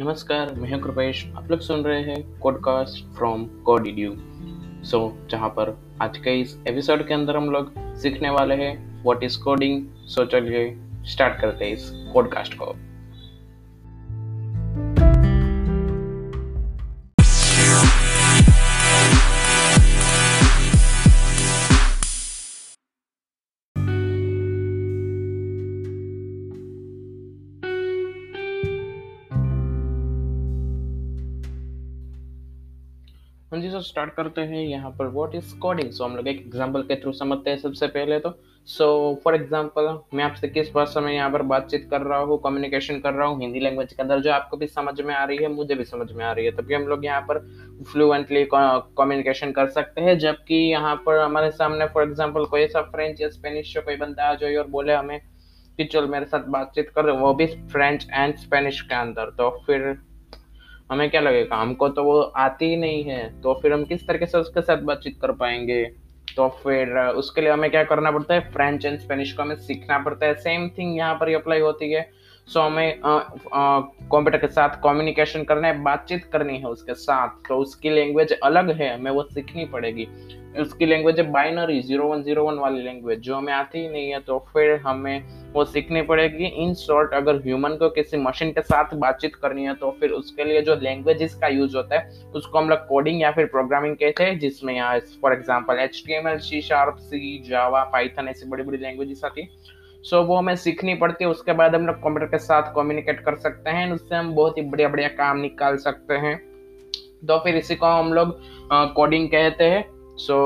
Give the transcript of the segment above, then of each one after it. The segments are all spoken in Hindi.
नमस्कार, मैं हूँ कृपेश। आप लोग सुन रहे हैं पॉडकास्ट फ्रॉम कोडिड्यू सो जहाँ पर आज के इस एपिसोड के अंदर हम लोग सीखने वाले हैं व्हाट इज़ कोडिंग सो चलिए स्टार्ट करते हैं इस पॉडकास्ट को। हाँ जी सो स्टार्ट करते हैं। यहाँ पर व्हाट इज़ कोडिंग सो हम लोग एक एग्जांपल के थ्रू समझते हैं सबसे पहले तो। सो फॉर एग्जांपल मैं आपसे किस भाषा में यहाँ पर बातचीत कर रहा हूँ कम्युनिकेशन कर रहा हूँ, हिंदी लैंग्वेज के अंदर, जो आपको भी समझ में आ रही है, मुझे भी समझ में आ रही है। तभी हम लोग यहाँ पर फ्लुएंटली कम्युनिकेशन कर सकते हैं। जबकि यहाँ पर हमारे सामने फॉर एग्ज़ाम्पल कोई ऐसा फ्रेंच या स्पेनिश कोई बंदा आ जाए और बोले हमें कि चल मेरे साथ बातचीत कर, वो भी फ्रेंच एंड स्पेनिश के अंदर। तो फिर हमें क्या लगेगा? हमको तो वो आती ही नहीं है। तो फिर हम किस तरीके से उसके साथ बातचीत कर पाएँगे? तो फिर, उसके लिए हमें क्या करना पड़ता है? फ्रेंच एंड स्पेनिश को हमें सीखना पड़ता है। सेम थिंग यहाँ पर अप्लाई होती है। सो हमें कंप्यूटर के साथ कम्युनिकेशन करना है, बातचीत करनी है उसके साथ। तो उसकी लैंग्वेज अलग है, हमें वो सीखनी पड़ेगी। उसकी लैंग्वेज है binary zero one zero one वाली लैंग्वेज जो हमें आती ही नहीं है तो फिर हमें वो सीखनी पड़ेगी। इन शॉर्ट अगर ह्यूमन को किसी मशीन के साथ बातचीत करनी है तो फिर उसके लिए जो लैंग्वेज का यूज़ होता है, उसको हम लोग कोडिंग या फिर प्रोग्रामिंग कहते हैं, जिसमें यहाँ for example H T M L C sharp C Java Python ऐसी बड़ी बड़ी लैंग्वेजेस आती है। सो वो हमें सीखनी पड़ती है उसके बाद हम लोग कंप्यूटर के साथ कम्युनिकेट कर सकते हैं उससे हम बहुत ही बढ़िया बढ़िया काम निकाल सकते हैं। तो फिर इसी को हम लोग कोडिंग कहते हैं। सो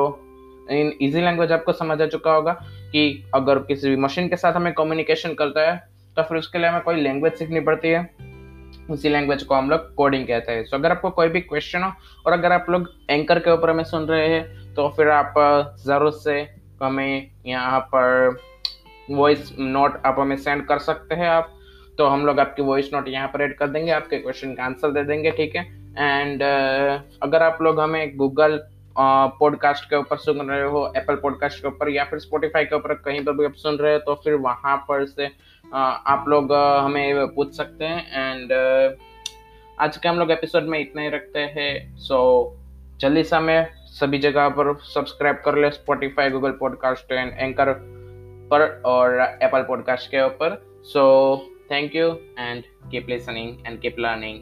इन इजी लैंग्वेज आपको समझ आ चुका होगा कि अगर किसी भी मशीन के साथ हमें कम्युनिकेशन करता है तो फिर उसके लिए हमें कोई लैंग्वेज सीखनी पड़ती है। उसी लैंग्वेज को हम लोग कोडिंग कहते हैं। सो so, अगर आपको कोई भी क्वेश्चन हो और अगर आप लोग एंकर के ऊपर हमें सुन रहे हैं तो फिर आप ज़रूर से हमें यहाँ पर वॉइस नोट आप हमें सेंड कर सकते हैं आप। तो हम लोग आपकी वॉइस नोट यहाँ पर ऐड कर देंगे आपके क्वेश्चन का आंसर दे देंगे ठीक है? एंड uh, अगर आप लोग हमें गूगल पॉडकास्ट uh, के ऊपर सुन रहे हो एप्पल पॉडकास्ट के ऊपर या फिर स्पोटिफाई के ऊपर कहीं पर भी आप सुन रहे हो तो फिर वहाँ पर से uh, आप लोग हमें पूछ सकते हैं। एंड आज के हम लोग एपिसोड में इतना ही रखते हैं। सो so, जल्दी से हमें सभी जगह पर सब्सक्राइब कर ले Spotify Google podcast and Anchor पर और एप्पल पॉडकास्ट के ऊपर। So thank you and keep listening and keep learning